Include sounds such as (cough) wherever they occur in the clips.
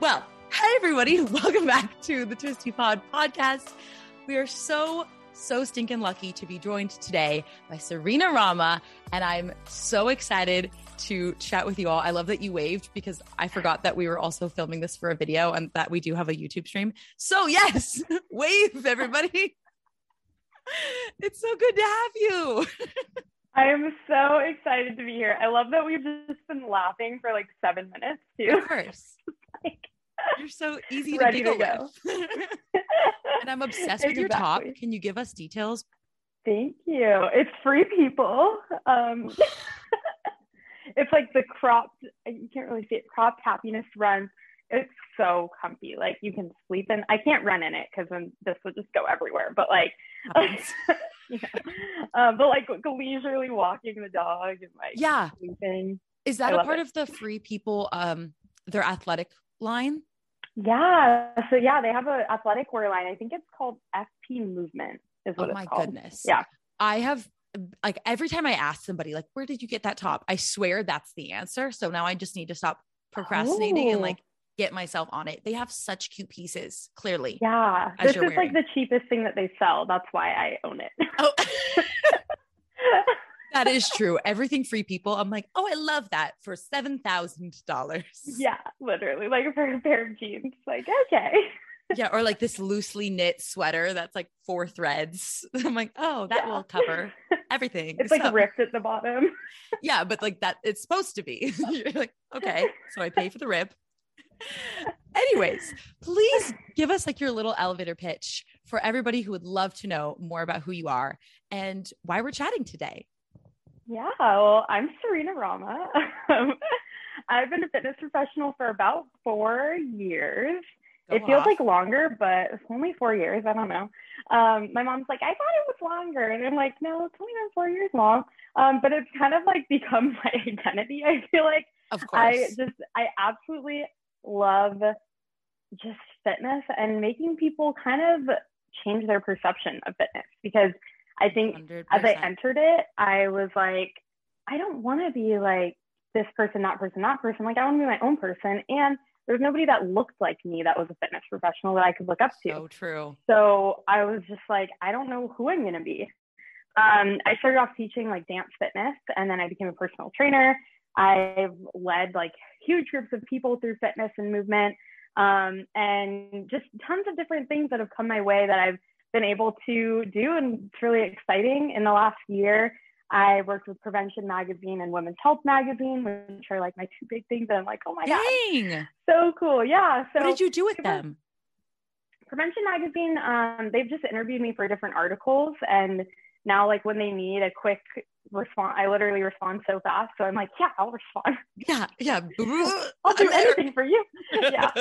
Well, hi everybody. (laughs) Welcome back to the Twisty Pod podcast. We are so, so stinking lucky to be joined today by Serena Rama, and I'm so excited to chat with you all. I love that you waved because I forgot that we were also filming this for a video and that we do have a YouTube stream. So, yes, (laughs) wave everybody. (laughs) It's so good to have you. I am so excited to be here. I love that we've just been laughing for like seven minutes too. Of course. (laughs) like, You're so easy to Ready to go. with. (laughs) and I'm obsessed with your top. Can you give us details? Thank you. It's free people. Um, (laughs) it's like the cropped, you can't really see it, cropped happiness run. It's so comfy. Like you can sleep in. I can't run in it because then this would just go everywhere. But like. Yeah. (laughs) um, but like leisurely walking the dog and like Yeah. sleeping. Is that a part it. of the free people, um, their athletic line? Yeah. So yeah, they have an athletic wear line. I think it's called FP Movement. Is what Oh my called. goodness. Yeah. I have like every time I ask somebody, like, where did you get that top? I swear that's the answer. So now I just need to stop procrastinating and Oh. like get myself on it. They have such cute pieces, clearly. Yeah. This is you're like the cheapest thing that they sell. That's why I own it. Oh, (laughs) that is true. Everything free people. I'm like, oh, I love that for seven thousand dollars. yeah, literally. Like for a pair of jeans. Like, okay. (laughs) Yeah, or like this loosely knit sweater that's like four threads. (laughs) I'm like, oh, that Yeah. will cover everything. It's like So- ripped at the bottom. yeah, but like that, it's supposed to be. You're like, okay, so I pay for the rip. Anyways, please (laughs) give us like your little elevator pitch for everybody who would love to know more about who you are and why we're chatting today. Yeah, well, I'm Serena Rama. (laughs) I've been a fitness professional for about four years. Go it feels like longer, but it's only four years. I don't know. Um, my mom's like, I thought it was longer. And I'm like, no, it's only been four years long. Um, but it's kind of like (laughs) become my identity. I feel like of course. I just, I absolutely love just fitness and making people kind of change their perception of fitness because I think 100%. as I entered it, I was like, I don't want to be like this person, that person, that person. Like, I want to be my own person. And there's nobody that looked like me that was a fitness professional that I could look up to. so true. So I was just like, I don't know who I'm going to be. Um, I started off teaching like dance fitness and then I became a personal trainer. I've led like huge groups of people through fitness and movement um, and just tons of different things that have come my way that I've been able to do. And it's really exciting. In the last year, I worked with Prevention Magazine and Women's Health Magazine, which are like my two big things. And I'm like, oh my God, so cool. Yeah. So what did you do with them? Prevention Magazine, um, they've just interviewed me for different articles, and now like when they need a quick respond. I literally respond so fast. So I'm like, yeah, I'll respond. Yeah, yeah. (laughs) I'll do anything for you. (laughs) yeah. (laughs)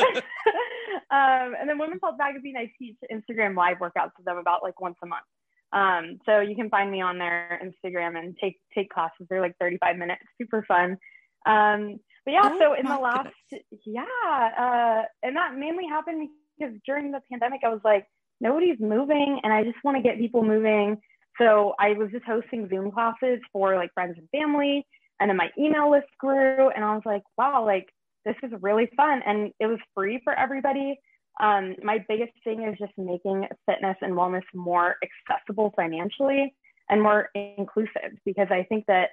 um, and then Women's Health Magazine, I teach Instagram live workouts with them about like once a month. Um, so you can find me on their Instagram and take take classes. They're like 35 minutes, super fun. Um, but yeah, oh so in the last, goodness. yeah, uh, and that mainly happened because during the pandemic, I was like, nobody's moving, and I just want to get people moving. So I was just hosting Zoom classes for like friends and family, and then my email list grew, and I was like, wow, like this is really fun, and it was free for everybody. Um, my biggest thing is just making fitness and wellness more accessible financially and more inclusive because I think that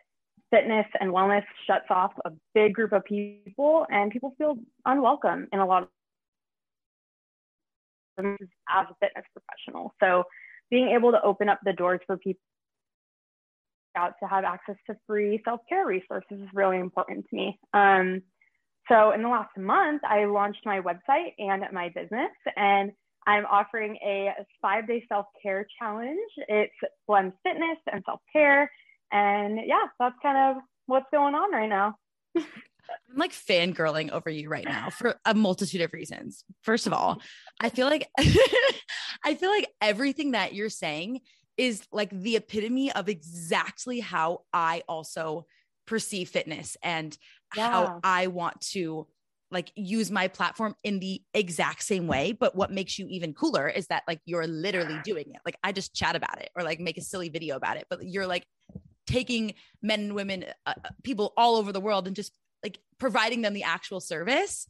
fitness and wellness shuts off a big group of people and people feel unwelcome in a lot of as a fitness professional. So being able to open up the doors for people out to have access to free self-care resources is really important to me. Um, so in the last month, I launched my website and my business, and I'm offering a five day self care challenge. It blends fitness and self care. And yeah, that's kind of what's going on right now. (laughs) I'm like fangirling over you right now for a multitude of reasons. First of all, I feel like (laughs) I feel like everything that you're saying is like the epitome of exactly how I also perceive fitness and yeah. how I want to like use my platform in the exact same way. But what makes you even cooler is that like you're literally doing it. Like i just chat about it or like make a silly video about it. But you're like taking men and women uh, uh people all over the world and just like providing them the actual service.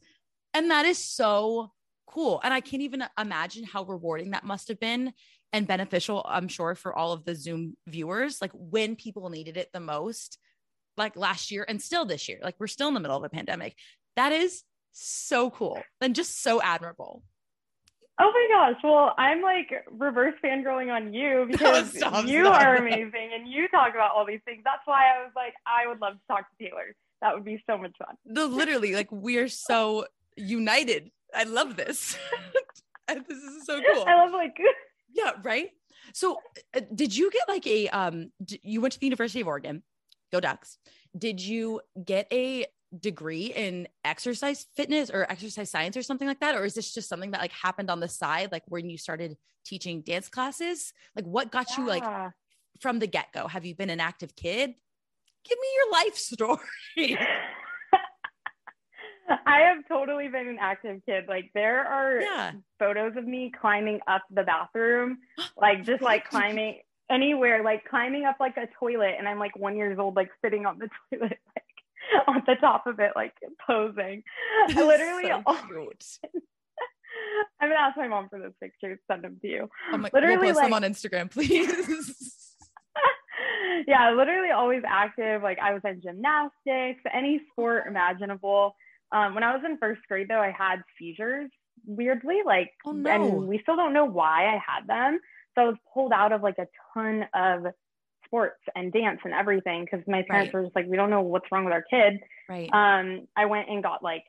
And that is so cool and i can't even imagine how rewarding that must have been and beneficial i'm sure for all of the zoom viewers like when people needed it the most like last year and still this year. Like we're still in the middle of a pandemic. That is so cool and just so admirable. Oh my gosh. Well, I'm like reverse fangirling on you (laughs) because stop, you stop. are amazing and you talk about all these things. That's why I was like, I would love to talk to Taylor. That would be so much fun. The literally, like we are so united. I love this. (laughs) this is so (laughs) cool. I love like (laughs) Yeah, right? So, uh, did you get like a um d- you went to the University of Oregon go ducks did you get a degree in exercise fitness or exercise science or something like that or is this just something that like happened on the side like when you started teaching dance classes like what got yeah. you like from the get-go have you been an active kid give me your life story (laughs) I have totally been an active kid. Like there are yeah. photos of me climbing up the bathroom, (gasps) like just like climbing anywhere, like climbing up like a toilet, and I'm like one years old, like sitting on the (laughs) toilet, like on the top of it, like posing. I literally. so cute. (laughs) I'm gonna ask my mom for those pictures. Send them to you. I'm like, literally, we'll post like, them on Instagram, please. yeah, literally always active. Like I was in gymnastics, any sport imaginable. Um, when I was in first grade, though, I had seizures. Weirdly, like, oh, no. and we still don't know why I had them. So I was pulled out of like a ton of sports and dance and everything because my parents right. were just like, we don't know what's wrong with our kid. Right. Um, I went and got like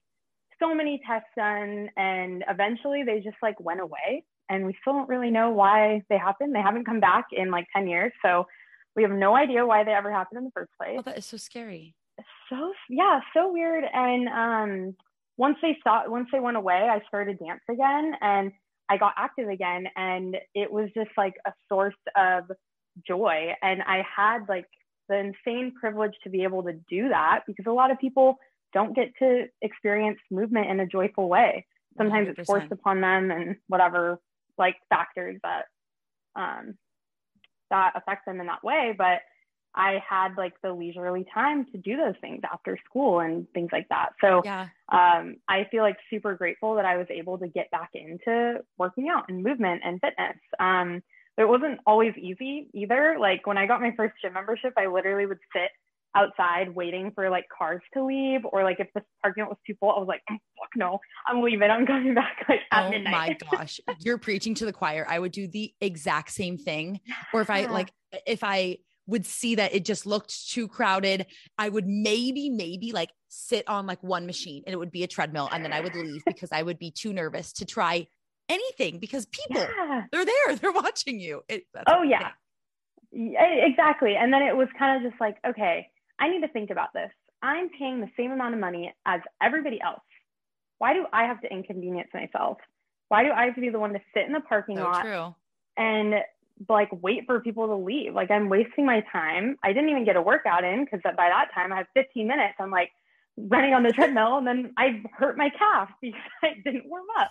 so many tests done, and eventually they just like went away, and we still don't really know why they happened. They haven't come back in like ten years, so we have no idea why they ever happened in the first place. Oh, that is so scary. So yeah, so weird. And um, once they saw, once they went away, I started dance again, and I got active again and it was just like a source of joy. And I had like the insane privilege to be able to do that because a lot of people don't get to experience movement in a joyful way. Sometimes 100%. it's forced upon them and whatever like factors that um, that affect them in that way. But I had like the leisurely time to do those things after school and things like that. So yeah. um, I feel like super grateful that I was able to get back into working out and movement and fitness. Um, but it wasn't always easy either. Like when I got my first gym membership, I literally would sit outside waiting for like cars to leave or like if the parking lot was too full, I was like, oh, fuck no, I'm leaving. I'm coming back like at oh midnight. my (laughs) gosh. You're preaching to the choir. I would do the exact same thing. Or if I like if I would see that it just looked too crowded, I would maybe, maybe like sit on like one machine and it would be a treadmill. And then I would leave (laughs) because I would be too nervous to try anything because people, yeah. they're there, they're watching you. It, oh, yeah. exactly. And then it was kind of just like, okay, I need to think about this. I'm paying the same amount of money as everybody else. Why do I have to inconvenience myself? Why do I have to be the one to sit in the parking So lot true. and like wait for people to leave? Like I'm wasting my time. I didn't even get a workout in because by that time I have 15 minutes. I'm like running on the treadmill and then I hurt my calf (laughs) because I didn't warm up.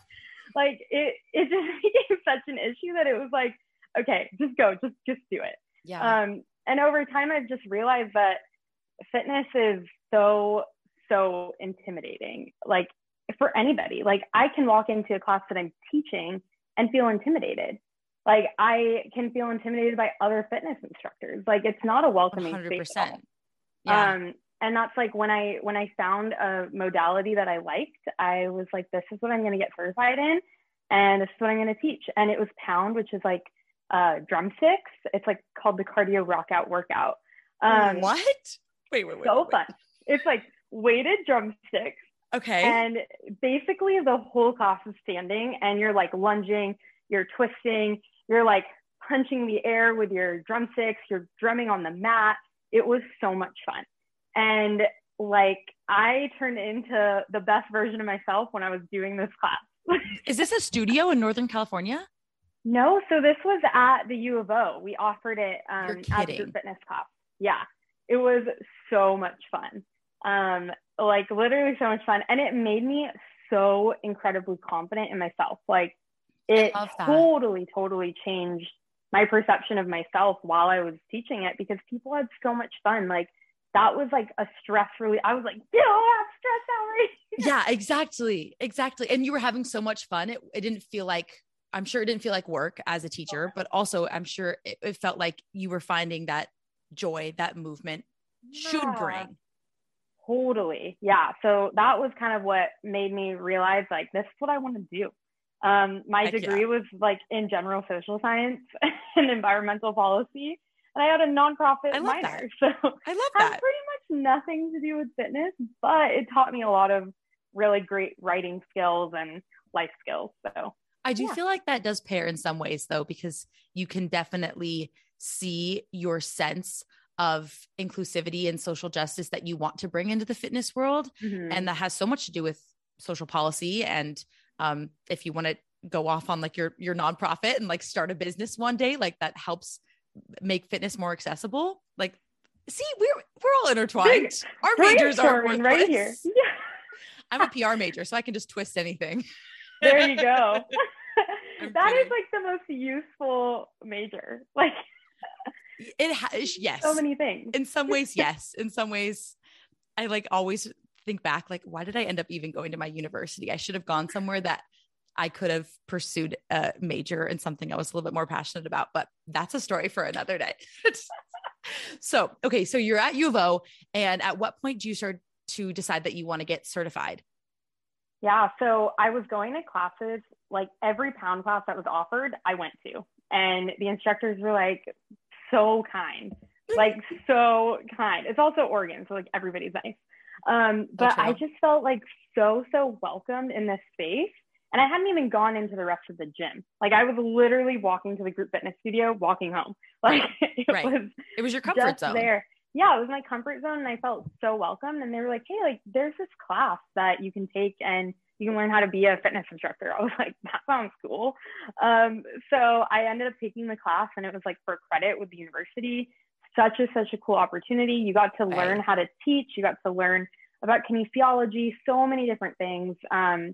Like it, it just (laughs) became such an issue that it was like, okay, just go, just just do it. Yeah. Um, and over time, I've just realized that fitness is so, so intimidating. Like for anybody, like I can walk into a class that I'm teaching and feel intimidated. Like I can feel intimidated by other fitness instructors. Like it's not a welcoming space. 100%. Yeah. Um, and that's like when I when I found a modality that I liked, I was like, this is what I'm going to get certified in, and this is what I'm going to teach. And it was Pound, which is like uh, drumsticks. It's like called the cardio rock out workout. Um, what? Wait, wait, wait. So wait. fun. It's like weighted drumsticks, Okay. and basically the whole class is standing, and you're like lunging, you're twisting, you're like punching the air with your drumsticks, you're drumming on the mat. It was so much fun. And like I turned into the best version of myself when I was doing this class. (laughs) Is this a studio in Northern California? no, so this was at the U of O. We offered it um, You're as a fitness class. Yeah, it was so much fun. Um, like literally so much fun, and it made me so incredibly confident in myself. Like it totally, totally changed my perception of myself while I was teaching it because people had so much fun. Like that was like a stress relief. I was like, yeah, I have stress out right (laughs) yeah, exactly. Exactly. And you were having so much fun. It, it didn't feel like, I'm sure it didn't feel like work as a teacher, but also I'm sure it, it felt like you were finding that joy, that movement should Yeah. bring. Totally. Yeah. So that was kind of what made me realize like this is what I want to do. Um, my Heck yeah. degree was like in general social science (laughs) and environmental policy. And I had a nonprofit I minor. that. (laughs) So I love that. pretty much nothing to do with fitness, but it taught me a lot of really great writing skills and life skills. So I do Yeah. feel like that does pair in some ways though, because you can definitely see your sense of inclusivity and social justice that you want to bring into the fitness world. mhm. and that has so much to do with social policy and um, if you want to go off on like your your nonprofit and like start a business one day like that helps make fitness more accessible like see we're we're all intertwined our majors are right here. Yeah. (laughs) i'm a pr major so i can just twist anything There you go. (laughs) That is like the most useful major. Like it has yes so many things. in some ways yes in some ways i like always think back like why did i end up even going to my university i should have gone somewhere that i could have pursued a major in something i was a little bit more passionate about but that's a story for another day (laughs) so okay so you're at u of o and at what point do you start to decide that you want to get certified Yeah. So I was going to classes, like every pound class that was offered, I went to. And the instructors were like so kind, like so kind. It's also Oregon, so like everybody's nice. Um, but. I just felt like so, so welcomed in this space. And I hadn't even gone into the rest of the gym. Like I was literally walking to the group fitness studio, walking home. (laughs) Like it Right. was it was your comfort zone there. Yeah, it was my comfort zone, and I felt so welcome. And they were like, "Hey, like, there's this class that you can take, and you can learn how to be a fitness instructor." (laughs) I was like, "That sounds cool." Um, so I ended up taking the class, and it was like for credit with the university. Such a such a cool opportunity. You got to Right. learn how to teach. You got to learn about kinesiology, so many different things. Um,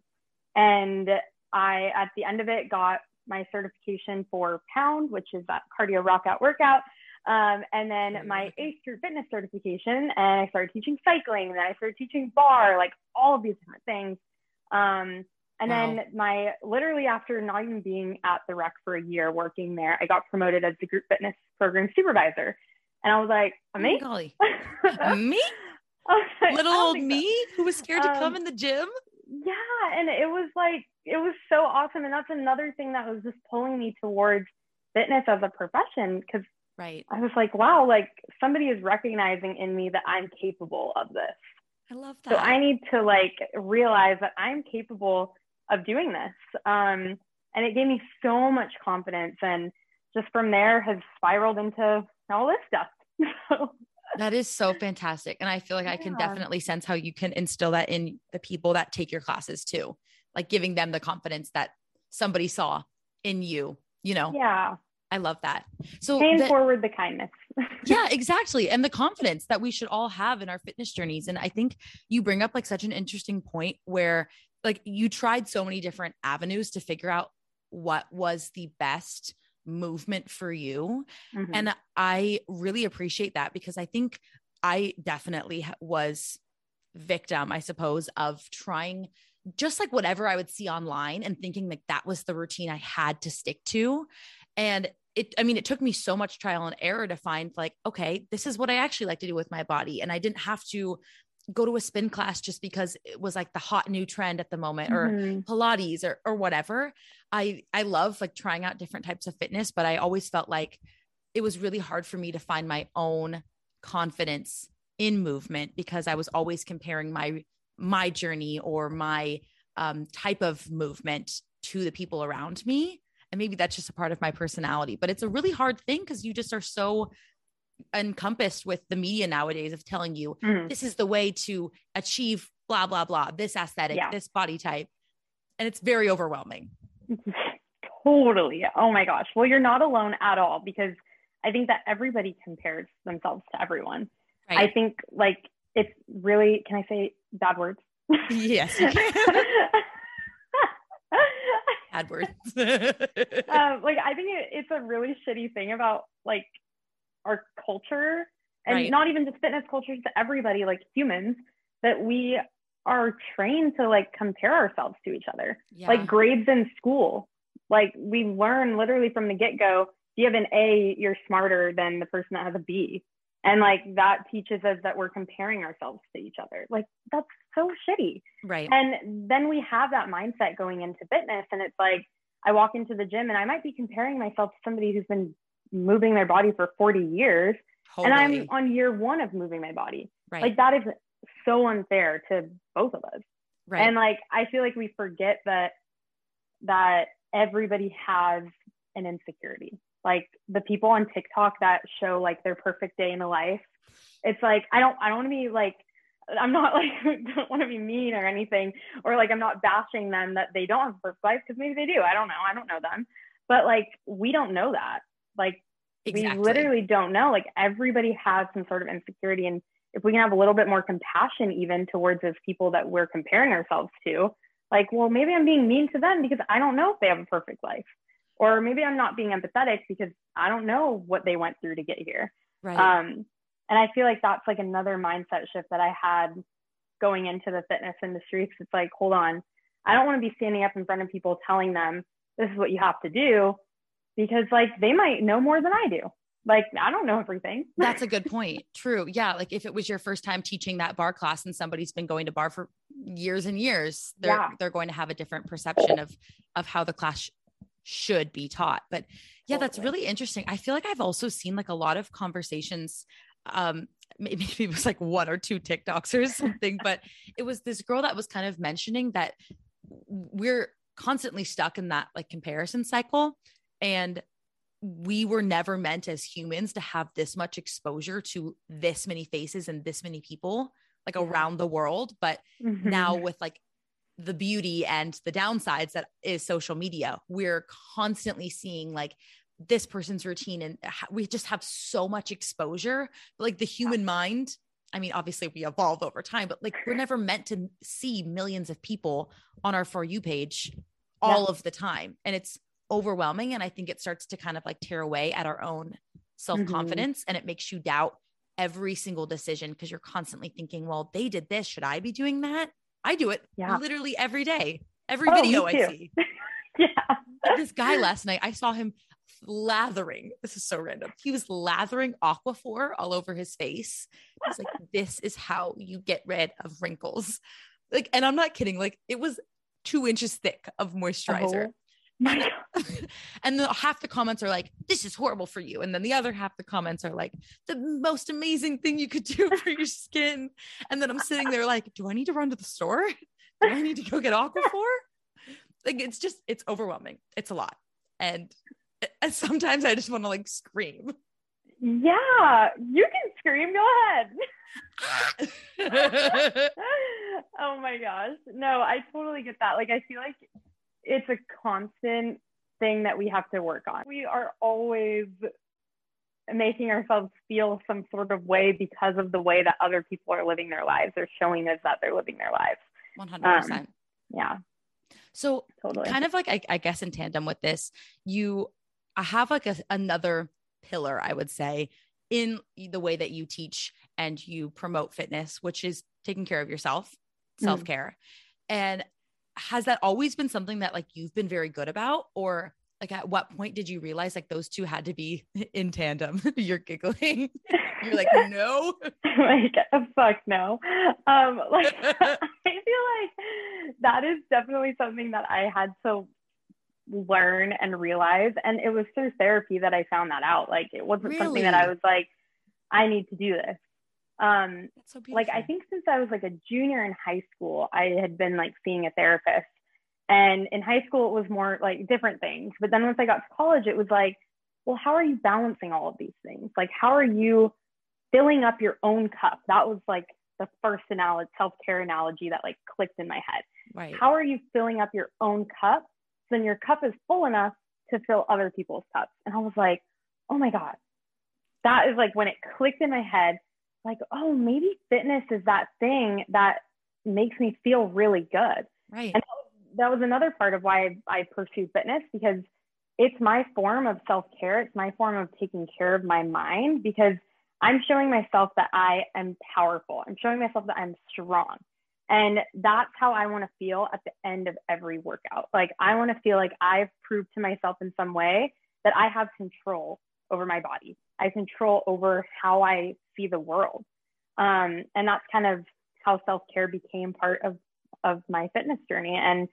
and I, at the end of it, got my certification for Pound, which is that cardio rock out workout. Um, and then my ACE group fitness certification, and I started teaching cycling, and then I started teaching barre, like all of these different things. Um, and Wow. then my literally after not even being at the rec for a year working there, I got promoted as the group fitness program supervisor. And I was like, me? golly. (laughs) Me like, little old think so. me who was scared to come Um, in the gym yeah and it was like it was so awesome and that's another thing that was just pulling me towards fitness as a profession because right i was like wow like somebody is recognizing in me that i'm capable of this i love that so i need to like realize that i'm capable of doing this um and it gave me so much confidence and just from there has spiraled into all this stuff. (laughs) so that is so fantastic. And I feel like I can definitely sense how you can instill that in the people that take your classes too, like giving them the confidence that somebody saw in you, you know? Yeah. I love that. So paying forward the kindness. (laughs) yeah, exactly. And the confidence that we should all have in our fitness journeys. And I think you bring up like such an interesting point where like you tried so many different avenues to figure out what was the best movement for you. Mm-hmm. And I really appreciate that because I think I definitely was victim, I suppose, of trying just like whatever I would see online and thinking like that was the routine I had to stick to. And it, I mean, it took me so much trial and error to find like, okay, this is what I actually like to do with my body. And I didn't have to go to a spin class just because it was like the hot new trend at the moment mm-hmm. or pilates or or whatever i i love like trying out different types of fitness but i always felt like it was really hard for me to find my own confidence in movement because i was always comparing my my journey or my um, type of movement to the people around me and maybe that's just a part of my personality but it's a really hard thing because you just are so encompassed with the media nowadays of telling you mm-hmm. this is the way to achieve blah blah blah this aesthetic yeah. this body type. And it's very overwhelming. (laughs) Totally. Oh my gosh. Well you're not alone at all because i think that everybody compares themselves to everyone. Right. i think like it's really can i say bad words? Yes. (laughs) Bad words. (laughs) Um, like i think it, it's a really shitty thing about like our culture and right. not even just fitness culture to everybody like humans that we are trained to like compare ourselves to each other. Yeah. like grades in school. Like we learn literally from the get-go if you have an a you're smarter than the person that has a b. And like that teaches us that we're comparing ourselves to each other. Like that's so shitty. Right. And then we have that mindset going into fitness and it's like i walk into the gym and i might be comparing myself to somebody who's been moving their body for 40 years totally. and I'm on year one of moving my body. Right. Like that is so unfair to both of us. Right. And like I feel like we forget that that everybody has an insecurity. Like the people on TikTok that show like their perfect day in the life. It's like I don't I don't want to be like I'm not (laughs) like don't want to be mean or anything or like I'm not bashing them that they don't have a perfect life because maybe they do. I don't know. I don't know them. But like we don't know that. Like exactly. we literally don't know. Like everybody has some sort of insecurity. And if we can have a little bit more compassion even towards those people that we're comparing ourselves to, like, well, maybe I'm being mean to them because I don't know if they have a perfect life. Or maybe I'm not being empathetic because I don't know what they went through to get here. Right. Um, and I feel like that's like another mindset shift that I had going into the fitness industry. Cause it's like, hold on, I don't want to be standing up in front of people telling them this is what you have to do because like they might know more than I do. Like I don't know everything. (laughs) That's a good point. True. Yeah. Like if it was your first time teaching that barre class and somebody's been going to barre for years and years, they're yeah. they're going to have a different perception of of how the class sh- should be taught. But yeah, that's really interesting. I feel like I've also seen like a lot of conversations um (laughs) maybe it was like one or two TikToks or something, but it was this girl that was kind of mentioning that we're constantly stuck in that like comparison cycle and we were never meant as humans to have this much exposure to this many faces and this many people like around the world. But mm-hmm. now with like the beauty and the downsides that is social media, we're constantly seeing like this person's routine and we just have so much exposure. But like the human mind, I mean, obviously we evolve over time, but like we're never meant to see millions of people on our For You page all yeah. of the time. And it's overwhelming. And I think it starts to kind of like tear away at our own self confidence mm-hmm. and it makes you doubt every single decision because you're constantly thinking, well, they did this. Should I be doing that? I do it yeah. literally every day, every oh, video I see. (laughs) yeah. This guy last night, I saw him lathering. This is so random. He was lathering Aquaphor all over his face. He's like, this is how you get rid of wrinkles. Like, and I'm not kidding. Like, it was two inches thick of moisturizer. Oh (laughs) and the, half the comments are like, this is horrible for you. And then the other half the comments are like, the most amazing thing you could do (laughs) for your skin. And then I'm sitting there like, do I need to run to the store? Do I need to go get Aquaphor? (laughs) Like it's just, it's overwhelming. It's a lot. And And sometimes I just want to like scream. Yeah, you can scream. Go ahead. oh my gosh. No, I totally get that. Like, I feel like it's a constant thing that we have to work on. We are always making ourselves feel some sort of way because of the way that other people are living their lives or showing us that they're living their lives. 100%. Um, yeah. So, Totally. kind of like, I, I guess, in tandem with this, you have like a, another pillar, I would say, in the way that you teach and you promote fitness, which is taking care of yourself, Mm. self care. And has that always been something that like you've been very good about? Or like at what point did you realize like those two had to be (laughs) in tandem? (laughs) You're giggling. (laughs) You're like, no. like oh, fuck no um like i feel like that is definitely something that i had to learn and realize and it was through therapy that i found that out like it wasn't something that i was like i need to do this um so like I think since I was like a junior in high school, I had been like seeing a therapist. And in high school, it was more like different things. But then once I got to college, it was like, well, how are you balancing all of these things? Like, how are you filling up your own cup? That was like the first analogy, self care analogy that like clicked in my head. right. How are you filling up your own cup? So then your cup is full enough to fill other people's cups. And I was like, oh my God. That is like when it clicked in my head, like, oh, maybe fitness is that thing that makes me feel really good. right. And that was another part of why I, I pursue fitness because it's my form of self care. It's my form of taking care of my mind because I'm showing myself that I am powerful. I'm showing myself that I'm strong. And that's how I want to feel at the end of every workout. Like, I want to feel like I've proved to myself in some way that I have control over my body. I control over how I see the world. Um, and that's kind of how self care became part of, of my fitness journey. And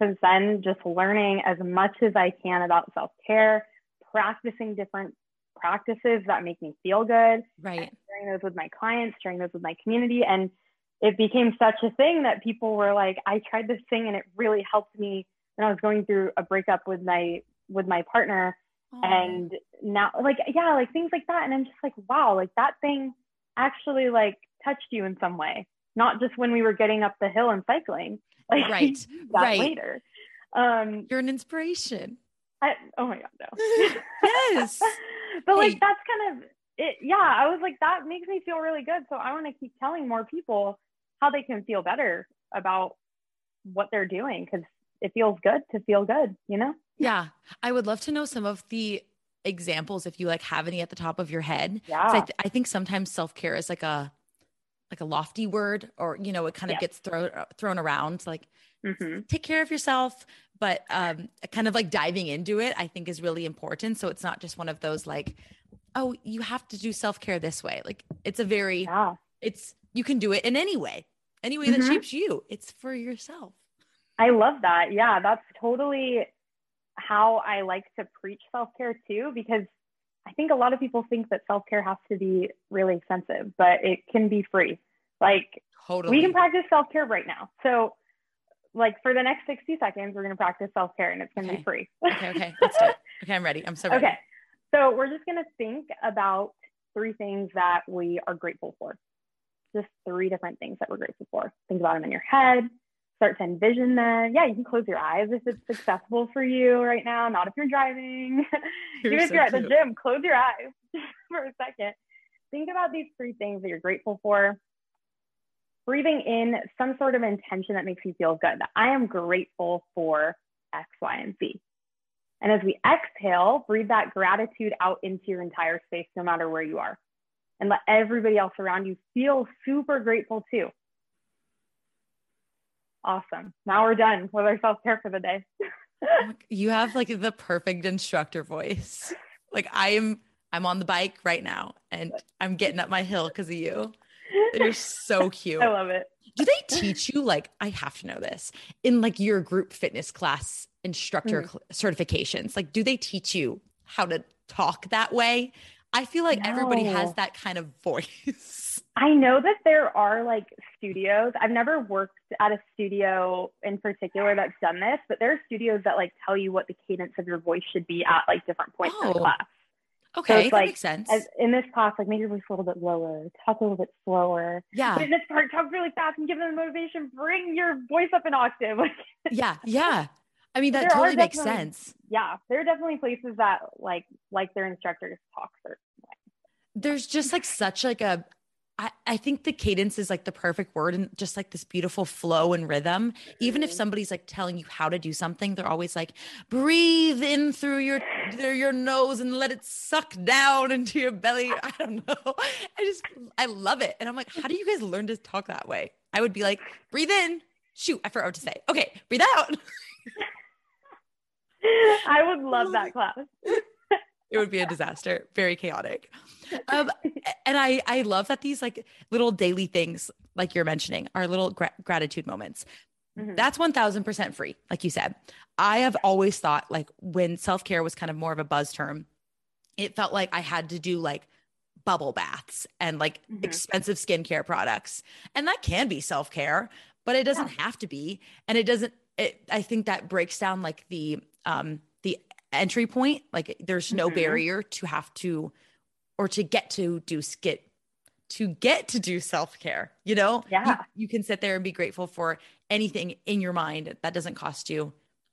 since then, just learning as much as I can about self care, practicing different practices that make me feel good, right. sharing those with my clients, sharing those with my community. And it became such a thing that people were like, I tried this thing and it really helped me when I was going through a breakup with my with my partner. And now like yeah, like things like that. And I'm just like, wow, like that thing actually like touched you in some way. Not just when we were getting up the hill and cycling. (laughs) Like Right, right. later. Um you're an inspiration. I, oh my god, no. (laughs) Yes. (laughs) but like that's kind of it. Yeah, I was like, that makes me feel really good. So I want to keep telling more people how they can feel better about what they're doing because it feels good to feel good, you know? Yeah. I would love to know some of the examples if you like have any at the top of your head. Yeah. I, th- I think sometimes self-care is like a like a lofty word or you know it kind of gets thrown thrown around like hmm take care of yourself but um kind of like diving into it I think is really important so it's not just one of those like oh you have to do self-care this way like it's a very Yeah. it's you can do it in any way any way that Mhm. shapes you it's for yourself I love that. Yeah, that's totally how I like to preach self care too, because I think a lot of people think that self care has to be really expensive, but it can be free. Like totally we can practice self care right now. So, like for the next 60 seconds, we're going to practice self care and it's going to Okay. be free. okay okay let's do it (laughs) okay I'm ready I'm so ready okay. So, we're just going to think about three things that we are grateful for. Just three different things that we're grateful for. Think about them in your head. Start to envision them. Yeah, you can close your eyes if it's accessible for you right now, not if you're driving. (laughs) You're Even if you're at the gym, close your eyes (laughs) for a second. Think about these three things that you're grateful for. Breathing in some sort of intention that makes you feel good. I am grateful for X, Y, and Z. And as we exhale, breathe that gratitude out into your entire space, no matter where you are. And let everybody else around you feel super grateful too. Awesome. Now we're done with our self care for the day. (laughs) You have like the perfect instructor voice. Like I'm I'm on the bike right now and I'm getting up my hill because of you. You're so (laughs) cute. I love it. Do they teach you like I have to know this in like your group fitness class instructor Mm. cl- certifications? Like do they teach you how to talk that way? I feel like everybody has that kind of voice. (laughs) I know that there are like studios. I've never worked at a studio in particular that's done this, but there are studios that like tell you what the cadence of your voice should be at like different points in Oh, the class. Okay, it's that like- makes sense. As in this class, like make your voice a little bit lower, talk a little bit slower. yeah. But in this part, talk really fast and give them the motivation. Bring your voice up an octave. (laughs) Yeah. Yeah. I mean, that totally makes sense. yeah, there are definitely places that like like their instructors talk certain There's just like such like a, I, I think the cadence is like the perfect word and just like this beautiful flow and rhythm. Even if Mhm. somebody's like telling you how to do something, they're always like, breathe in through your through your nose and let it suck down into your belly. (laughs) I don't know. I just I love it. And I'm like, how do you guys learn to talk that way? I would be like, breathe in. Shoot, I forgot what to say. Okay, breathe out. (laughs) I would love that class. (laughs) it would be a disaster. Very chaotic. Um (laughs) and i i love that these like little daily things like you're mentioning are little gra- gratitude moments. Mhm. that's 1000% free like you said. I have always thought like when self-care was kind of more of a buzz term it felt like i had to do like bubble baths and like Mhm. expensive skincare products. And that can be self-care but it doesn't have to be. And it doesn't it, i think that breaks down like the um the entry point like there's no Mhm. barrier to have to or to get to do skit to get to do self-care you know Yeah. you, can sit there and be grateful for anything in your mind that doesn't cost you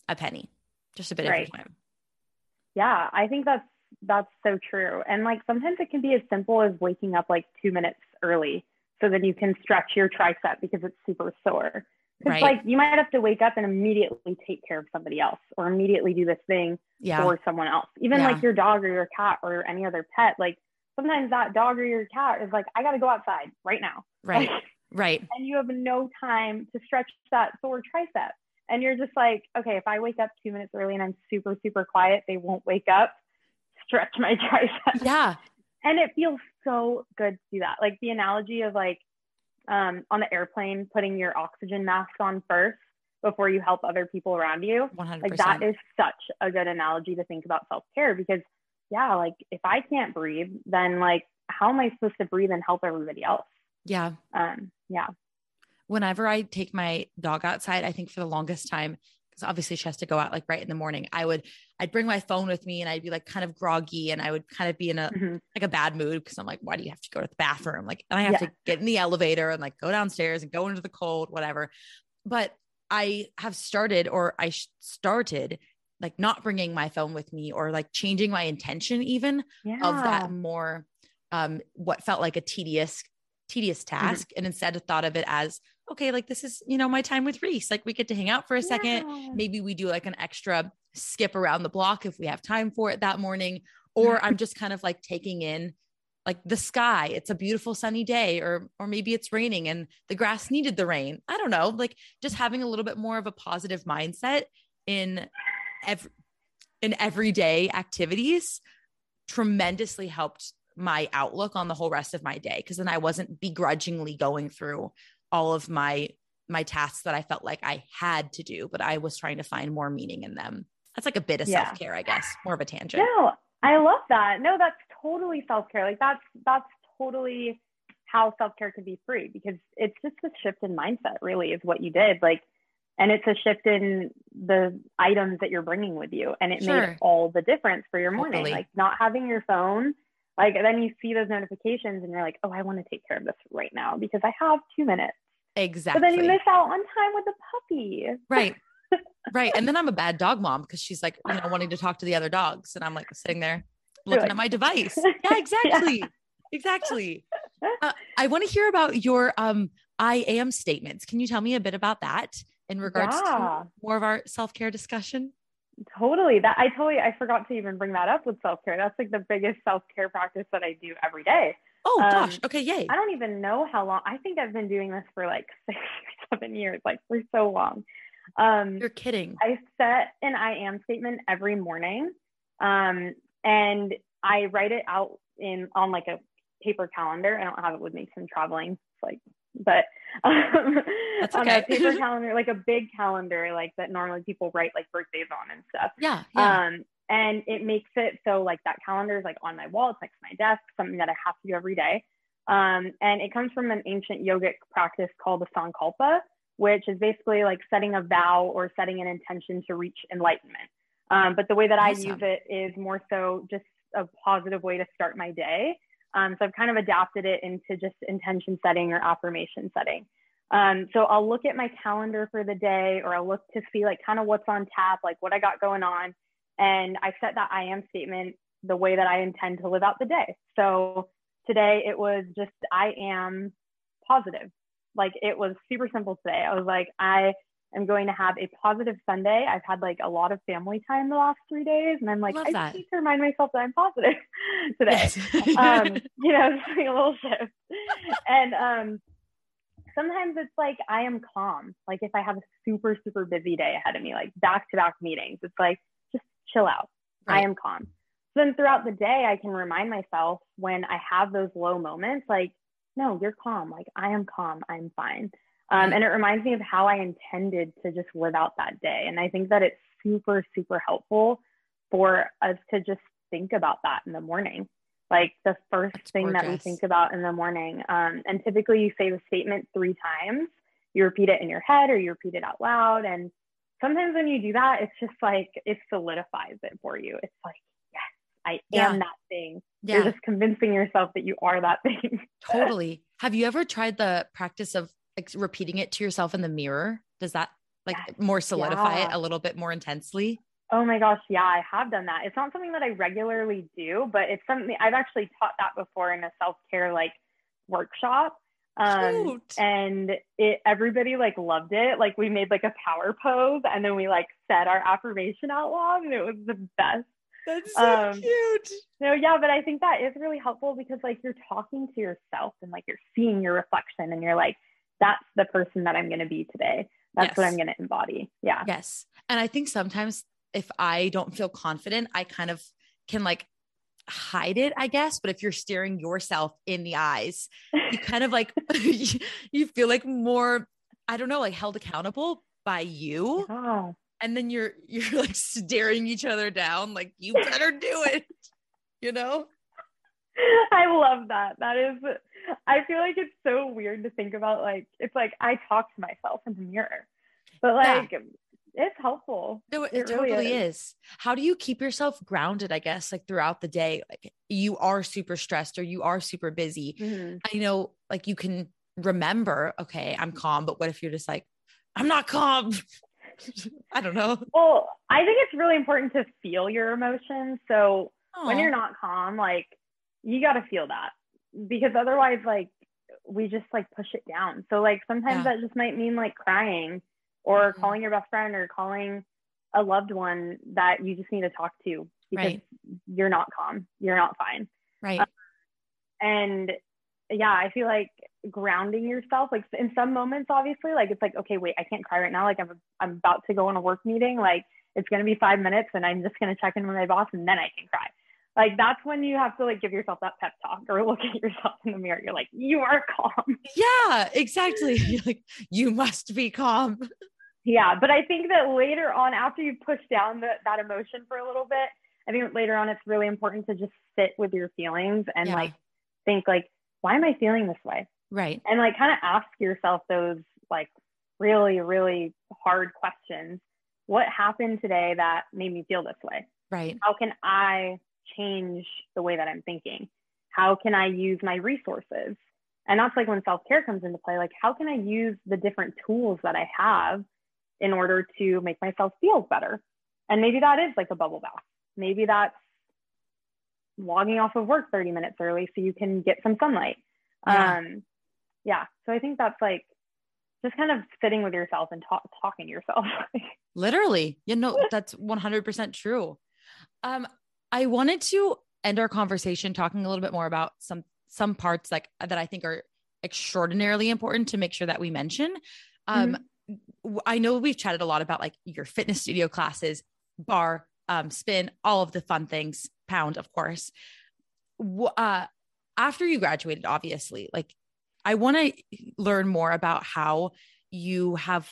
a penny just a bit of Right. your time Yeah, I think that's that's so true. And like sometimes it can be as simple as waking up like two minutes early so then you can stretch your tricep because it's super sore. Right. like you might have to wake up and immediately take care of somebody else or immediately do this thing yeah for someone else. Even Yeah. like your dog or your cat or any other pet. Like sometimes that dog or your cat is like, I gotta go outside right now. right Like, (laughs) right and you have no time to stretch that sore tricep. And you're just like, okay, if I wake up two minutes early and I'm super, super quiet, they won't wake up. Stretch my (laughs) tricep. yeah And it feels so good to do that. Like the analogy of like um, on the airplane, putting your oxygen mask on first before you help other people around you. 100% Like that is such a good analogy to think about self care because, yeah, like if I can't breathe, then like how am I supposed to breathe and help everybody else? yeah Um, yeah. whenever I take my dog outside, I think for the longest time, because obviously she has to go out like right in the morning, I would I'd bring my phone with me and I'd be like kind of groggy and I would kind of be in a Mhm. like a bad mood because I'm like, why do you have to go to the bathroom? Like, and I have Yeah. to get in the elevator and like go downstairs and go into the cold, whatever. But I have started or I started like not bringing my phone with me or like changing my intention even Yeah. of that more um what felt like a tedious tedious Mm-hmm. task and instead thought of it as okay like this is you know my time with Reese like we get to hang out for a second. Yeah. maybe we do like an extra skip around the block if we have time for it that morning or I'm just kind of like taking in like the sky. It's a beautiful sunny day or or maybe it's raining and the grass needed the rain. I don't know like just having a little bit more of a positive mindset in every in everyday activities tremendously helped my outlook on the whole rest of my day because then I wasn't begrudgingly going through all of my my tasks that I felt like I had to do, but I was trying to find more meaning in them. That's like a bit of Yeah. self-care, I guess, more of a tangent. No, I love that. No, that's totally self care. Like that's that's totally how self care can be free because it's just a shift in mindset. Really, is what you did. Like, and it's a shift in the items that you're bringing with you, and it Sure. made all the difference for your morning. Totally. Like not having your phone. Like then you see those notifications and you're like, oh, I want to take care of this right now because I have two minutes. Exactly. But then you miss out on time with the puppy. right. (laughs) Right. And then I'm a bad dog mom because she's like, you know, wanting to talk to the other dogs. And I'm like sitting there looking like- at my device. (laughs) Yeah, exactly. Exactly. Uh, I want to hear about your um I am statements. Can you tell me a bit about that in regards Yeah. to more of our self-care discussion? Totally. That I totally I forgot to even bring that up with self care. That's like the biggest self care practice that I do every day. Oh Um, gosh. Okay, yay. I don't even know how long. I think I've been doing this for like (laughs) six or seven years, like for so long. Um, You're kidding. I set an I am statement every morning, um, and I write it out in on like a paper calendar. I don't have it with me I'm traveling. It's like, but um, (laughs) That's on a paper (laughs) calendar, like a big calendar, like that normally people write like birthdays on and stuff. Yeah. Yeah. Um, and it makes it so like that calendar is like on my wall, it's next to my desk, something that I have to do every day. Um, and it comes from an ancient yogic practice called the Sankalpa, which is basically like setting a vow or setting an intention to reach enlightenment. Um, but the way that awesome. I use it is more so just a positive way to start my day. Um, so I've kind of adapted it into just intention setting or affirmation setting. Um, so I'll look at my calendar for the day or I'll look to see like kind of what's on tap, like what I got going on. And I set that I am statement the way that I intend to live out the day. So today it was just, I am positive. Like it was super simple today. I was like, I am going to have a positive Sunday. I've had like a lot of family time the last three days, and I'm like, Love I that. need to remind myself that I'm positive (laughs) today. Yes. um, (laughs) you know, just like a little shift. and um, sometimes it's like I am calm. Like if I have a super super busy day ahead of me, like back to back meetings, it's like chill out. Right. I am calm. So then throughout the day, I can remind myself when I have those low moments, like, no, you're calm. Like I am calm. I'm fine. Um, and it reminds me of how I intended to just live out that day. And I think that it's super, super helpful for us to just think about that in the morning. Like the first That's thing gorgeous. that we think about in the morning. Um, and typically you say the statement three times. You repeat it in your head or you repeat it out loud. And sometimes when you do that, it's just like it solidifies it for you. It's like, yes, I yeah. am that thing. Yeah. You're just convincing yourself that you are that thing. (laughs) totally. Have you ever tried the practice of like repeating it to yourself in the mirror does that like yes. more solidify yeah. it a little bit more intensely oh my gosh yeah i have done that it's not something that i regularly do but it's something i've actually taught that before in a self-care like workshop um and it everybody like loved it like we made like a power pose and then we like said our affirmation out loud and it was the best that's so um, cute. No, yeah, but I think that is really helpful because like you're talking to yourself and like you're seeing your reflection and you're like, that's the person that I'm going to be today. That's yes. what I'm going to embody. Yeah. Yes. And I think sometimes if I don't feel confident, I kind of can like hide it, I guess. But if you're staring yourself in the eyes, you (laughs) kind of like, (laughs) you feel like more, I don't know, like held accountable by you. Oh. And then you're, (laughs) you're like staring each other down, like, you better do it, you know? I love that. That is I feel like it's so weird to think about. Like, it's like I talk to myself in the mirror, but like, yeah. It's helpful. No, it, it totally really is. is. How do you keep yourself grounded? I guess like throughout the day, like you are super stressed or you are super busy. Mm-hmm. I know, like you can remember, okay, I'm calm, but what if you're just like, I'm not calm? (laughs) I don't know. Well, I think it's really important to feel your emotions. So Aww. when you're not calm, like you got to feel that because otherwise like we just like push it down so like sometimes yeah. that just might mean like crying or mm-hmm. calling your best friend or calling a loved one that you just need to talk to because right. you're not calm you're not fine. Right. Um, and yeah i feel like grounding yourself like in some moments obviously like it's like okay wait i can't cry right now like i'm i'm about to go on a work meeting like it's going to be 5 minutes and i'm just going to check in with my boss and then i can cry. Like that's when you have to like give yourself that pep talk or (laughs) look at yourself in the mirror you're like you are calm. Yeah exactly. (laughs) You're like you must be calm (laughs) yeah but i think that later on after you push down the, that emotion for a little bit i think later on it's really important to just sit with your feelings and yeah. like think like why am i feeling this way right and like kind of ask yourself those like really really hard questions what happened today that made me feel this way right how can i change the way that I'm thinking? How can I use my resources? And that's like when self care comes into play. Like, how can I use the different tools that I have in order to make myself feel better? And maybe that is like a bubble bath. Maybe that's logging off of work 30 minutes early so you can get some sunlight. Yeah. Um, yeah. So I think that's like just kind of sitting with yourself and talk, talking to yourself. (laughs) Literally, you know, that's 100% true. Um, I wanted to end our conversation talking a little bit more about some some parts like that I think are extraordinarily important to make sure that we mention. Um, mm-hmm. I know we've chatted a lot about like your fitness studio classes, barre, um, spin, all of the fun things, pound, of course. Uh, after you graduated, obviously, like I want to learn more about how you have,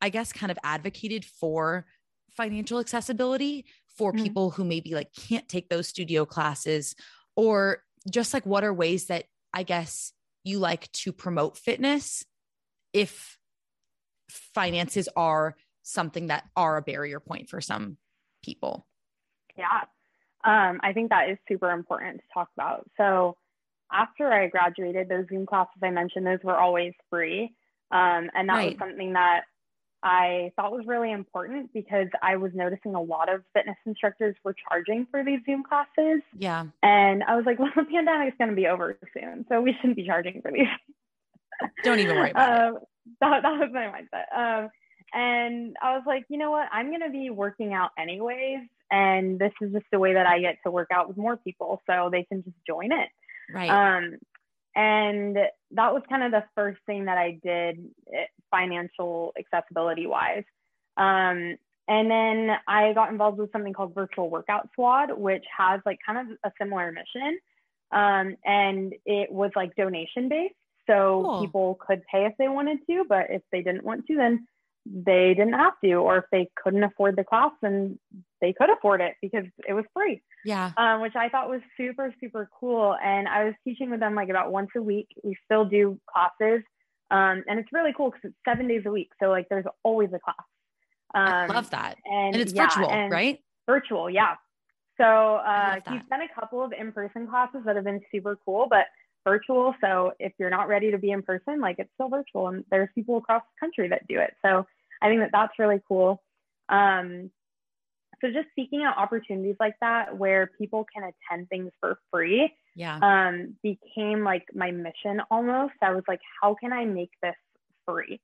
I guess, kind of advocated for financial accessibility for Mhm. people who maybe like can't take those studio classes or just like what are ways that I guess you like to promote fitness if finances are something that are a barrier point for some people. Yeah. Um, I think that is super important to talk about. So after I graduated, those Zoom classes I mentioned, those were always free. Um, and that Right. was something that I thought was really important because I was noticing a lot of fitness instructors were charging for these Zoom classes. Yeah. And I was like, (laughs) well, the pandemic's going to be over soon. So we shouldn't be charging for these. Don't even worry about it. (laughs) that, that was my mindset. Um, and I was like, you know what? I'm going to be working out anyways. And this is just a way that I get to work out with more people so they can just join it. Right. Um, and that was kind of the first thing that I did eh, financial accessibility wise. Um, and then I got involved with something called Virtual Workout Squad, which has like kind of a similar mission. Um, and it was like donation based. So Cool. people could pay if they wanted to, but if they didn't want to, then they didn't have to. Or if they couldn't afford the class, then they could afford it because it was free yeah. um, which I thought was super, super cool. And I was teaching with them like about once a week. We still do classes. Um, and it's really cool because it's seven days a week. So like there's always a class. Um, I love that. And, And it's yeah, virtual, and right? Virtual, yeah. So uh, he's done a couple of in-person classes that have been super cool, but virtual. So if you're not ready to be in person, like it's still virtual, and there's people across the country that do it. So I think that that's really cool. Um, so just seeking out opportunities like that where people can attend things for free Yeah. um, became like my mission almost. I was like, how can I make this free?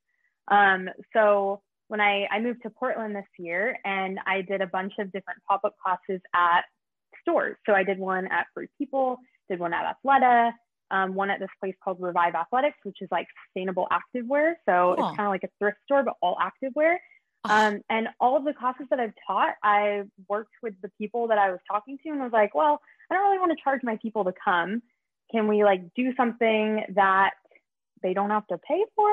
Um, so when I, I moved to Portland this year and I did a bunch of different pop up classes at stores. So I did one at Free People, did one at Athleta, um, one at this place called Revive Athletics, which is like sustainable activewear. So Cool. it's kind of like a thrift store, but all activewear. Um, and all of the classes that I've taught, I worked with the people that I was talking to and was like, well, I don't really want to charge my people to come. Can we like do something that they don't have to pay for?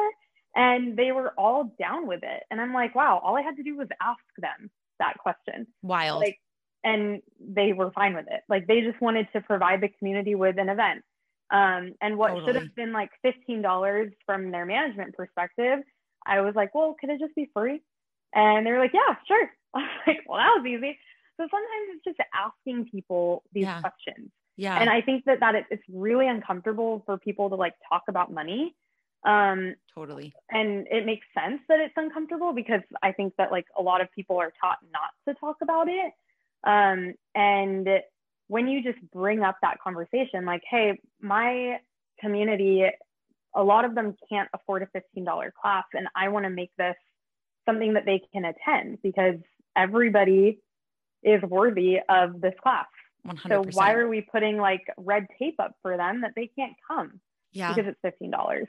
And they were all down with it. And I'm like, wow, all I had to do was ask them that question. wild. Like, and they were fine with it. Like they just wanted to provide the community with an event. Um, and what should have been like $15 from their management perspective, I was like, well, could it just be free? And they were like, yeah, sure. (laughs) I was like, well, that was easy. So sometimes it's just asking people these Yeah. questions. yeah. And I think that that it, it's really uncomfortable for people to like talk about money. Um, totally. and it makes sense that it's uncomfortable because I think that like a lot of people are taught not to talk about it. Um, and when you just bring up that conversation, like, hey, my community, a lot of them can't afford a $15 class, and I want to make this something that they can attend because everybody is worthy of this class. 100%. So why are we putting like red tape up for them that they can't come? yeah. because it's fifteen dollars.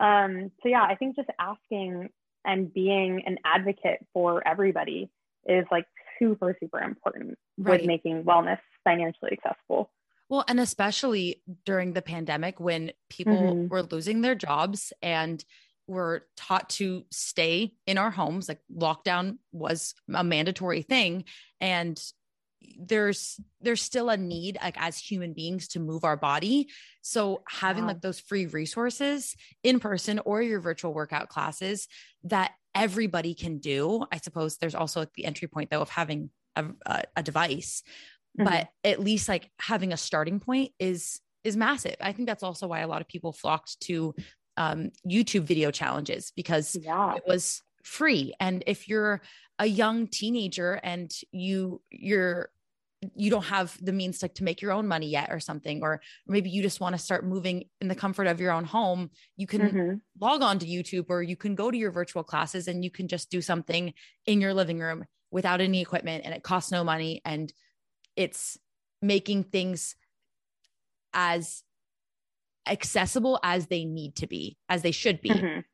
Um, so yeah, I think just asking and being an advocate for everybody is like super super important Right. with making wellness financially accessible. Well, and especially during the pandemic when people Mhm. were losing their jobs and were taught to stay in our homes, like lockdown was a mandatory thing. And there's there's still a need like as human beings to move our body so having Yeah. like those free resources in person or your virtual workout classes that everybody can do i suppose there's also like the entry point though of having a, a, a device Mhm. but at least like having a starting point is is massive i think that's also why a lot of people flocked to um, youtube video challenges because Yeah. it was free and if you're a young teenager and you you're you don't have the means like to make your own money yet or something or maybe you just want to start moving in the comfort of your own home you can Mhm. log on to youtube or you can go to your virtual classes and you can just do something in your living room without any equipment and it costs no money and it's making things as accessible as they need to be as they should be Mhm.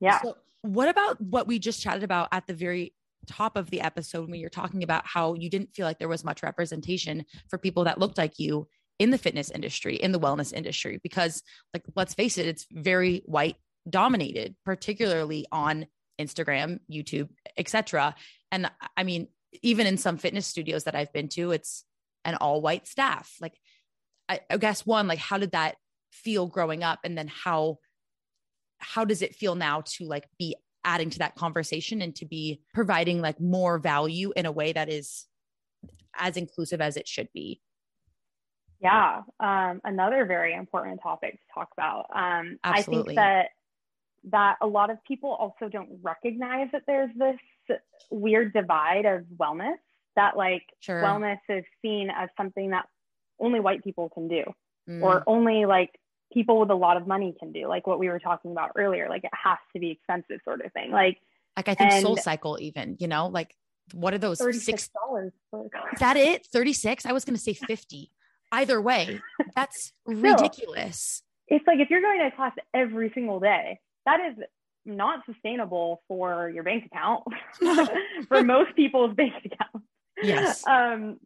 Yeah. so, what about what we just chatted about at the very top of the episode when you're talking about how you didn't feel like there was much representation for people that looked like you in the fitness industry, in the wellness industry? Because, like, let's face it, it's very white dominated, particularly on Instagram, YouTube, etc. And I mean, even in some fitness studios that I've been to, it's an all white staff. Like, I, I guess one, like, how did that feel growing up? And then how, how does it feel now to like be adding to that conversation and to be providing like more value in a way that is as inclusive as it should be? Yeah, um, another very important topic to talk about. Um, I think that that a lot of people also don't recognize that there's this weird divide of wellness that like sure. wellness is seen as something that only white people can do mm. or only like people with a lot of money can do like what we were talking about earlier like it has to be expensive sort of thing. Like like i think SoulCycle even you know like what are those 36 six dollars is that it? 36 i was going to say 50 either way (laughs) that's ridiculous. It's like if you're going to class every single day that is not sustainable for your bank account. (laughs) (laughs) For most people's bank accounts yes um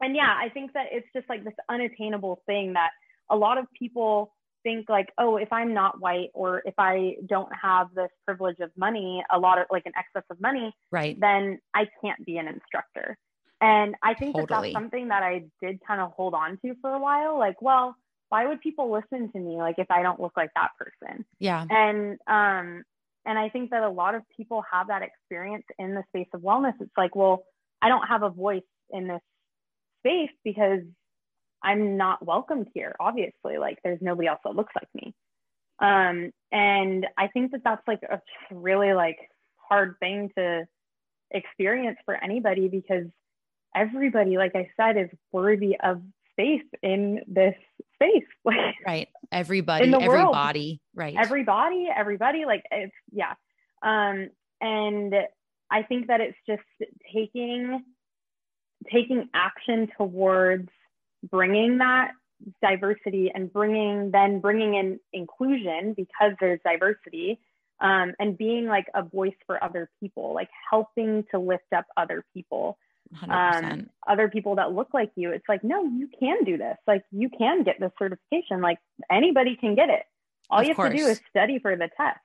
and yeah i think that it's just like this unattainable thing that a lot of people think like oh if i'm not white or if i don't have this privilege of money a lot of like an excess of money right then i can't be an instructor and i think totally. that that's something that i did kind of hold on to for a while like well why would people listen to me like if I don't look like that person? Yeah. And um and I think that a lot of people have that experience in the space of wellness. It's like, well, I don't have a voice in this space because I'm not welcomed here, obviously. Like there's nobody else that looks like me. Um and I think that that's like a really like hard thing to experience for anybody because everybody like I said is worthy of space in this space. (laughs) right. Everybody, everybody, right. Everybody, everybody, like it's, yeah. Um, and I think that it's just taking, taking action towards bringing that diversity and bringing, then bringing in inclusion because there's diversity um, and being like a voice for other people, like helping to lift up other people um, other people that look like you. It's like, no, you can do this. Like, you can get this certification. Like, anybody can get it. All of you have course. to do is study for the test.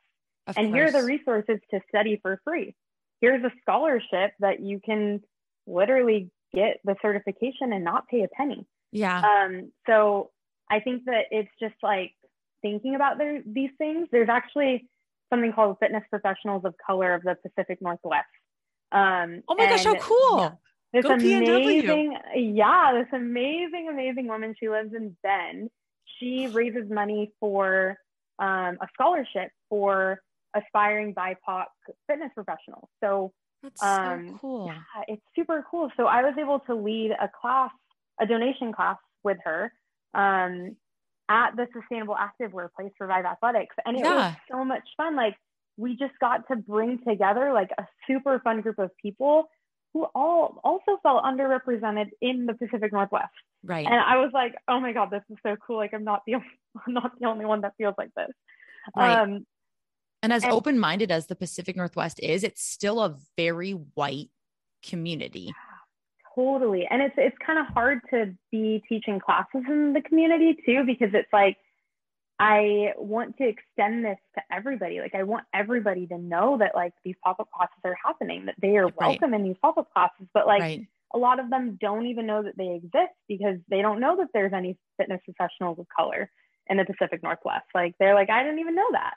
Of and course. here are the resources to study for free. Here's a scholarship that you can literally get the certification and not pay a penny. Yeah. Um, so I think that it's just like thinking about the, these things. There's actually something called Fitness Professionals of Color of the Pacific Northwest. Um, oh my gosh, how cool! Yeah, this Go amazing, PNW. yeah, this amazing, amazing woman. She lives in Bend. She raises money for um, a scholarship for aspiring BIPOC fitness professionals. So that's um, so cool. Yeah, it's super cool. So I was able to lead a class, a donation class with her um, at the Sustainable Active Wear Place for Vive Athletics, and it yeah. was so much fun. Like we just got to bring together like a super fun group of people who all also felt underrepresented in the Pacific Northwest. Right. And I was like, oh my God, this is so cool. Like I'm not the only, (laughs) I'm not the only one that feels like this. Right. Um, and as and, open-minded as the Pacific Northwest is, it's still a very white community. Totally. And it's it's kind of hard to be teaching classes in the community too, because it's like I want to extend this to everybody. Like I want everybody to know that like these pop-up classes are happening, that they are welcome right. in these pop-up classes. But like right. a lot of them don't even know that they exist because they don't know that there's any fitness professionals of color in the Pacific Northwest. Like they're like, I didn't even know that.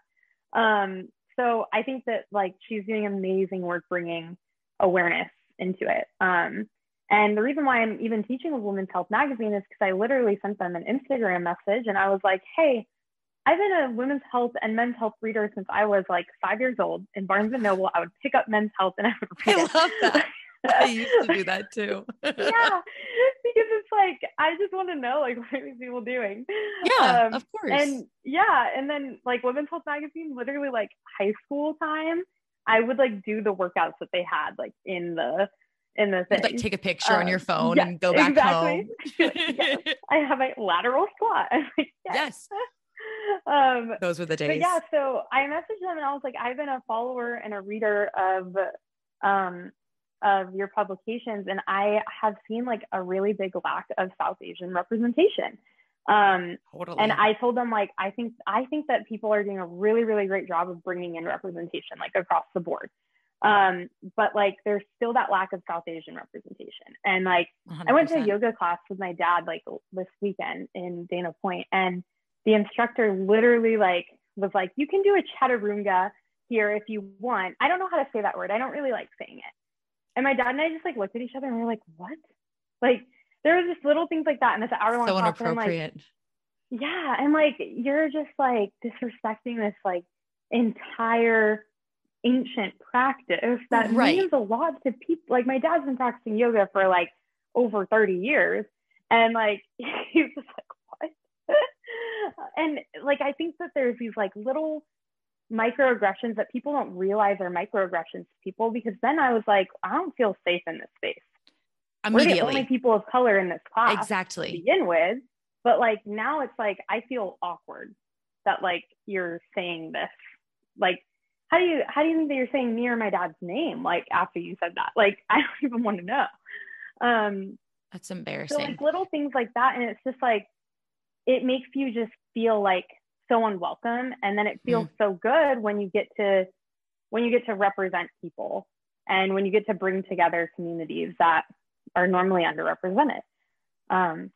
Um, so I think that like she's doing amazing work bringing awareness into it. Um, and the reason why I'm even teaching with Women's Health Magazine is because I literally sent them an Instagram message and I was like, hey, I've been a women's health and men's health reader since I was like five years old. In Barnes and Noble, I would pick up men's health and I would read I it. love that. (laughs) (laughs) I used to do that too. (laughs) yeah, because it's like I just want to know like (laughs) what are these people doing? Yeah, um, of course. And yeah, and then like Women's Health Magazine, literally like high school time, I would like do the workouts that they had like in the in the thing. Like take a picture um, on your phone and go back exactly. home. yes. I have a lateral squat. Like, yes. yes um, Those were the days. yeah, so I messaged them and I was like, I've been a follower and a reader of um, of your publications, and I have seen like a really big lack of South Asian representation. Um, totally. And I told them like, I think I think that people are doing a really really great job of bringing in representation like across the board. Um, but like there's still that lack of South Asian representation. And like 100%. I went to a yoga class with my dad like this weekend in Dana Point, and the instructor literally like was like, "You can do a chaturanga here if you want." I don't know how to say that word. I don't really like saying it. And my dad and I just like looked at each other and we are like, "What?" Like there was just little things like that in this hour long so class. inappropriate. Like, yeah, and like you're just like disrespecting this like entire ancient practice that right. means a lot to people. Like my dad's been practicing yoga for like over 30 years. And like (laughs) he's just like, what? (laughs) and like I think that there's these like little microaggressions that people don't realize are microaggressions to people because then I was like, I don't feel safe in this space. We're the only people of color in this class exactly to begin with. But like now it's like I feel awkward that like you're saying this. Like how do you how do you think that you're saying me or my dad's name like after you said that like (laughs) i don't even want to know um that's embarrassing so like little things like that and it's just like it makes you just feel like so unwelcome and then it feels mm. so good when you get to when you get to represent people and when you get to bring together communities that are normally underrepresented um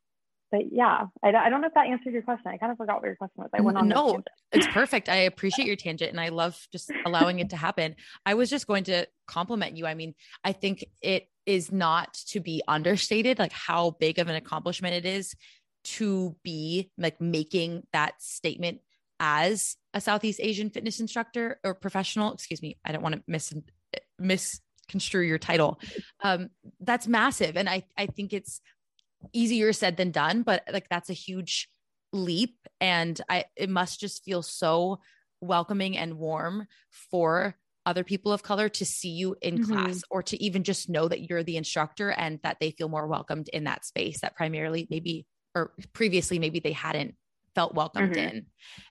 but yeah, I, I don't know if that answered your question. I kind of forgot what your question was. I went on. No, it's perfect. I appreciate your tangent and I love just allowing it to happen. I was just going to compliment you. I mean, I think it is not to be understated, like how big of an accomplishment it is to be like making that statement as a Southeast Asian fitness instructor or professional. Excuse me. I don't want to miss misconstrue your title. Um, that's massive. And I, I think it's easier said than done, but like that's a huge leap. And I, it must just feel so welcoming and warm for other people of color to see you in mm-hmm. class or to even just know that you're the instructor and that they feel more welcomed in that space that primarily maybe or previously maybe they hadn't felt welcomed mm-hmm. in.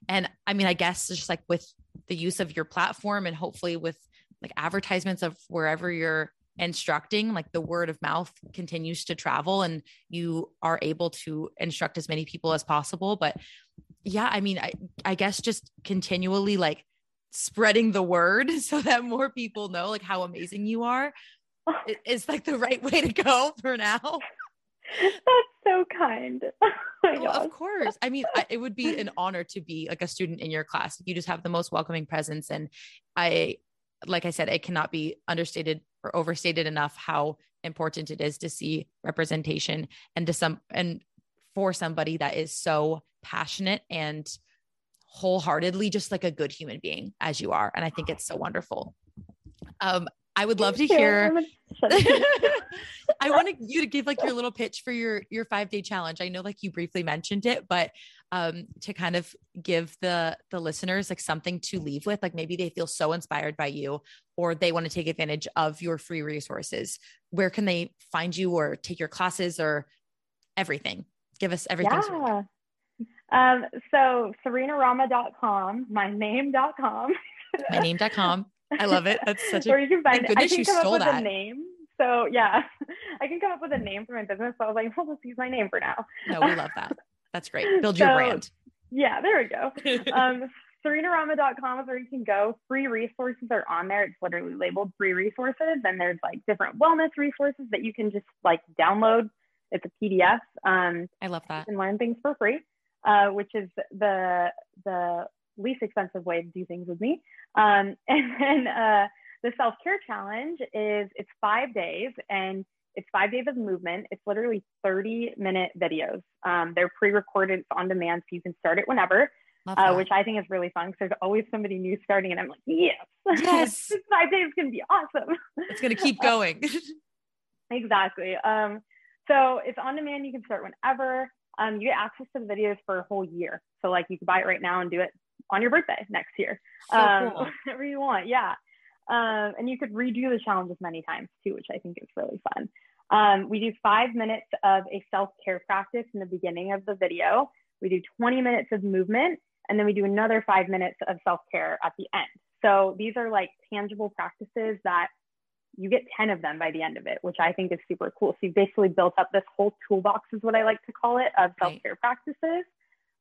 And I mean, I guess just like with the use of your platform and hopefully with like advertisements of wherever you're instructing like the word of mouth continues to travel and you are able to instruct as many people as possible but yeah i mean i, I guess just continually like spreading the word (laughs) so that more people know like how amazing you are is like the right way to go for now (laughs) that's so kind. (laughs) Oh well, of course. I mean I, it would be an (laughs) honor to be like a student in your class you just have the most welcoming presence. And i like i said it cannot be understated or overstated enough how important it is to see representation and to some and for somebody that is so passionate and wholeheartedly just like a good human being as you are. And i think it's so wonderful. Um I would love to hear. (laughs) I wanted you to give like your little pitch for your your five day challenge. I know like you briefly mentioned it, but um, to kind of give the the listeners like something to leave with, like maybe they feel so inspired by you, or they want to take advantage of your free resources. Where can they find you, or take your classes, or everything? Give us everything. Yeah. Um, so sareenarama.com, my name.com. my name.com. (laughs) I love it. That's such a. or you can find. I can come up with that. a name. So yeah, (laughs) I can come up with a name for my business. So I was like, well, let's use my name for now. No, we love that. That's great. (laughs) Build your so, brand. Yeah, there we go. (laughs) um, SareenaRama.com is where you can go. Free resources are on there. It's literally labeled free resources, and there's like different wellness resources that you can just like download. It's a PDF. Um, I love that. And learn things for free, uh, which is the the least expensive way to do things with me. Um, (laughs) and then uh, the self care challenge is it's five days and it's five days of movement. It's literally 30 minute videos. Um, they're pre recorded, it's on demand, so you can start it whenever. Uh, which I think is really fun because there's always somebody new starting, and I'm like, yes, yes, (laughs) five days can be awesome. It's gonna keep (laughs) going. exactly. Um, so it's on demand. You can start whenever. Um, you get access to the videos for a whole year. So like you can buy it right now and do it on your birthday next year. So um, cool. (laughs) Whatever you want. Yeah. Um, and you could redo the challenges many times too, which I think is really fun. Um, we do five minutes of a self care practice in the beginning of the video. We do 20 minutes of movement, and then we do another five minutes of self care at the end. So these are like tangible practices that you get 10 of them by the end of it, which I think is super cool. So you basically built up this whole toolbox, is what I like to call it, of self care right. practices.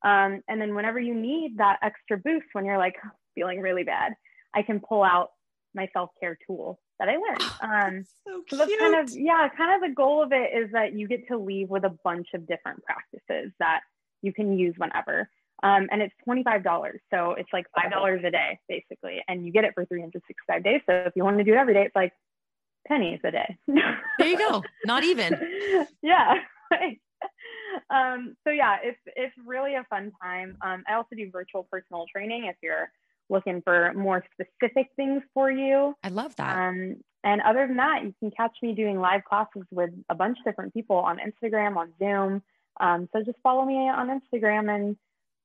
Um, and then whenever you need that extra boost when you're like feeling really bad, I can pull out my self care tool that I learned. (gasps) Um, so, so that's kind of yeah, kind of the goal of it is that you get to leave with a bunch of different practices that you can use whenever. Um, and it's $25. So it's like $5 a day, basically. And you get it for 365 days. So if you want to do it every day, it's like pennies a day. there you go. Not even. (laughs) yeah. (laughs) (laughs) um, so yeah, it's, it's really a fun time. Um, I also do virtual personal training if you're looking for more specific things for you. I love that. Um, and other than that, you can catch me doing live classes with a bunch of different people on Instagram, on Zoom. Um, so just follow me on Instagram and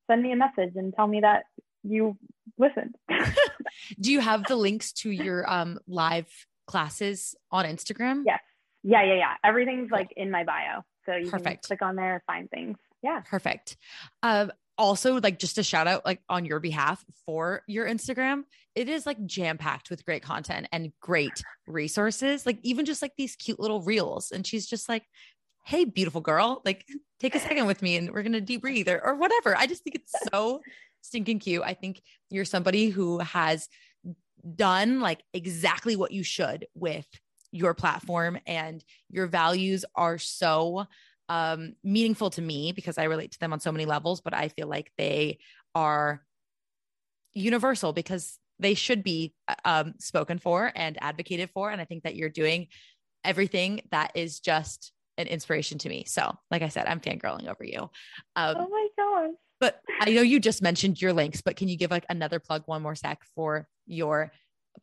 send me a message and tell me that you listened. (laughs) Do you have the links to your um, live classes on Instagram? Yes. Yeah, yeah, yeah. Everything's like in my bio. So you Perfect. can click on there, find things. Yeah. Perfect. Um, also, like just a shout out, like on your behalf for your Instagram, it is like jam packed with great content and great resources. Like even just like these cute little reels. And she's just like, hey, beautiful girl, like take a second with me and we're going to debrief or, or whatever. I just think it's so stinking cute. I think you're somebody who has done like exactly what you should with your platform and your values are so um, meaningful to me because I relate to them on so many levels, but I feel like they are universal because they should be uh, um, spoken for and advocated for. And I think that you're doing everything that is just an inspiration to me. So, like I said, I'm fangirling over you. Um, oh my gosh. But I know you just mentioned your links, but can you give like another plug, one more sec for your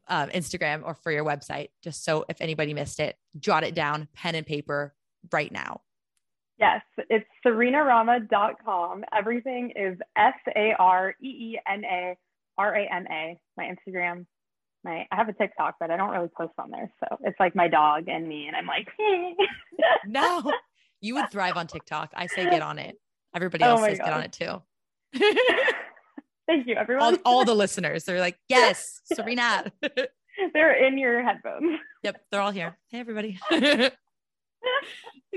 um, Instagram or for your website? Just so if anybody missed it, jot it down, pen and paper right now. Yes, it's sareenarama.com. Everything is S A R E E N A R A M A. My Instagram, my I have a TikTok, but I don't really post on there. So it's like my dog and me, and I'm like, (laughs) no, you would thrive on TikTok. I say get on it. Everybody oh else oh says God. get on it too. (laughs) Thank you, everyone. All, (laughs) all the listeners, they're like, yes, Sareena. (laughs) they're in your headphones. Yep, they're all here. Hey, everybody. (laughs)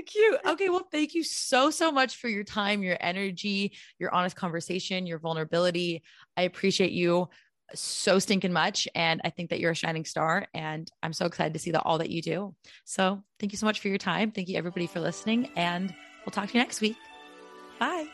Cute. Okay. Well, thank you so, so much for your time, your energy, your honest conversation, your vulnerability. I appreciate you so stinking much. And I think that you're a shining star. And I'm so excited to see that all that you do. So thank you so much for your time. Thank you, everybody, for listening. And we'll talk to you next week. Bye.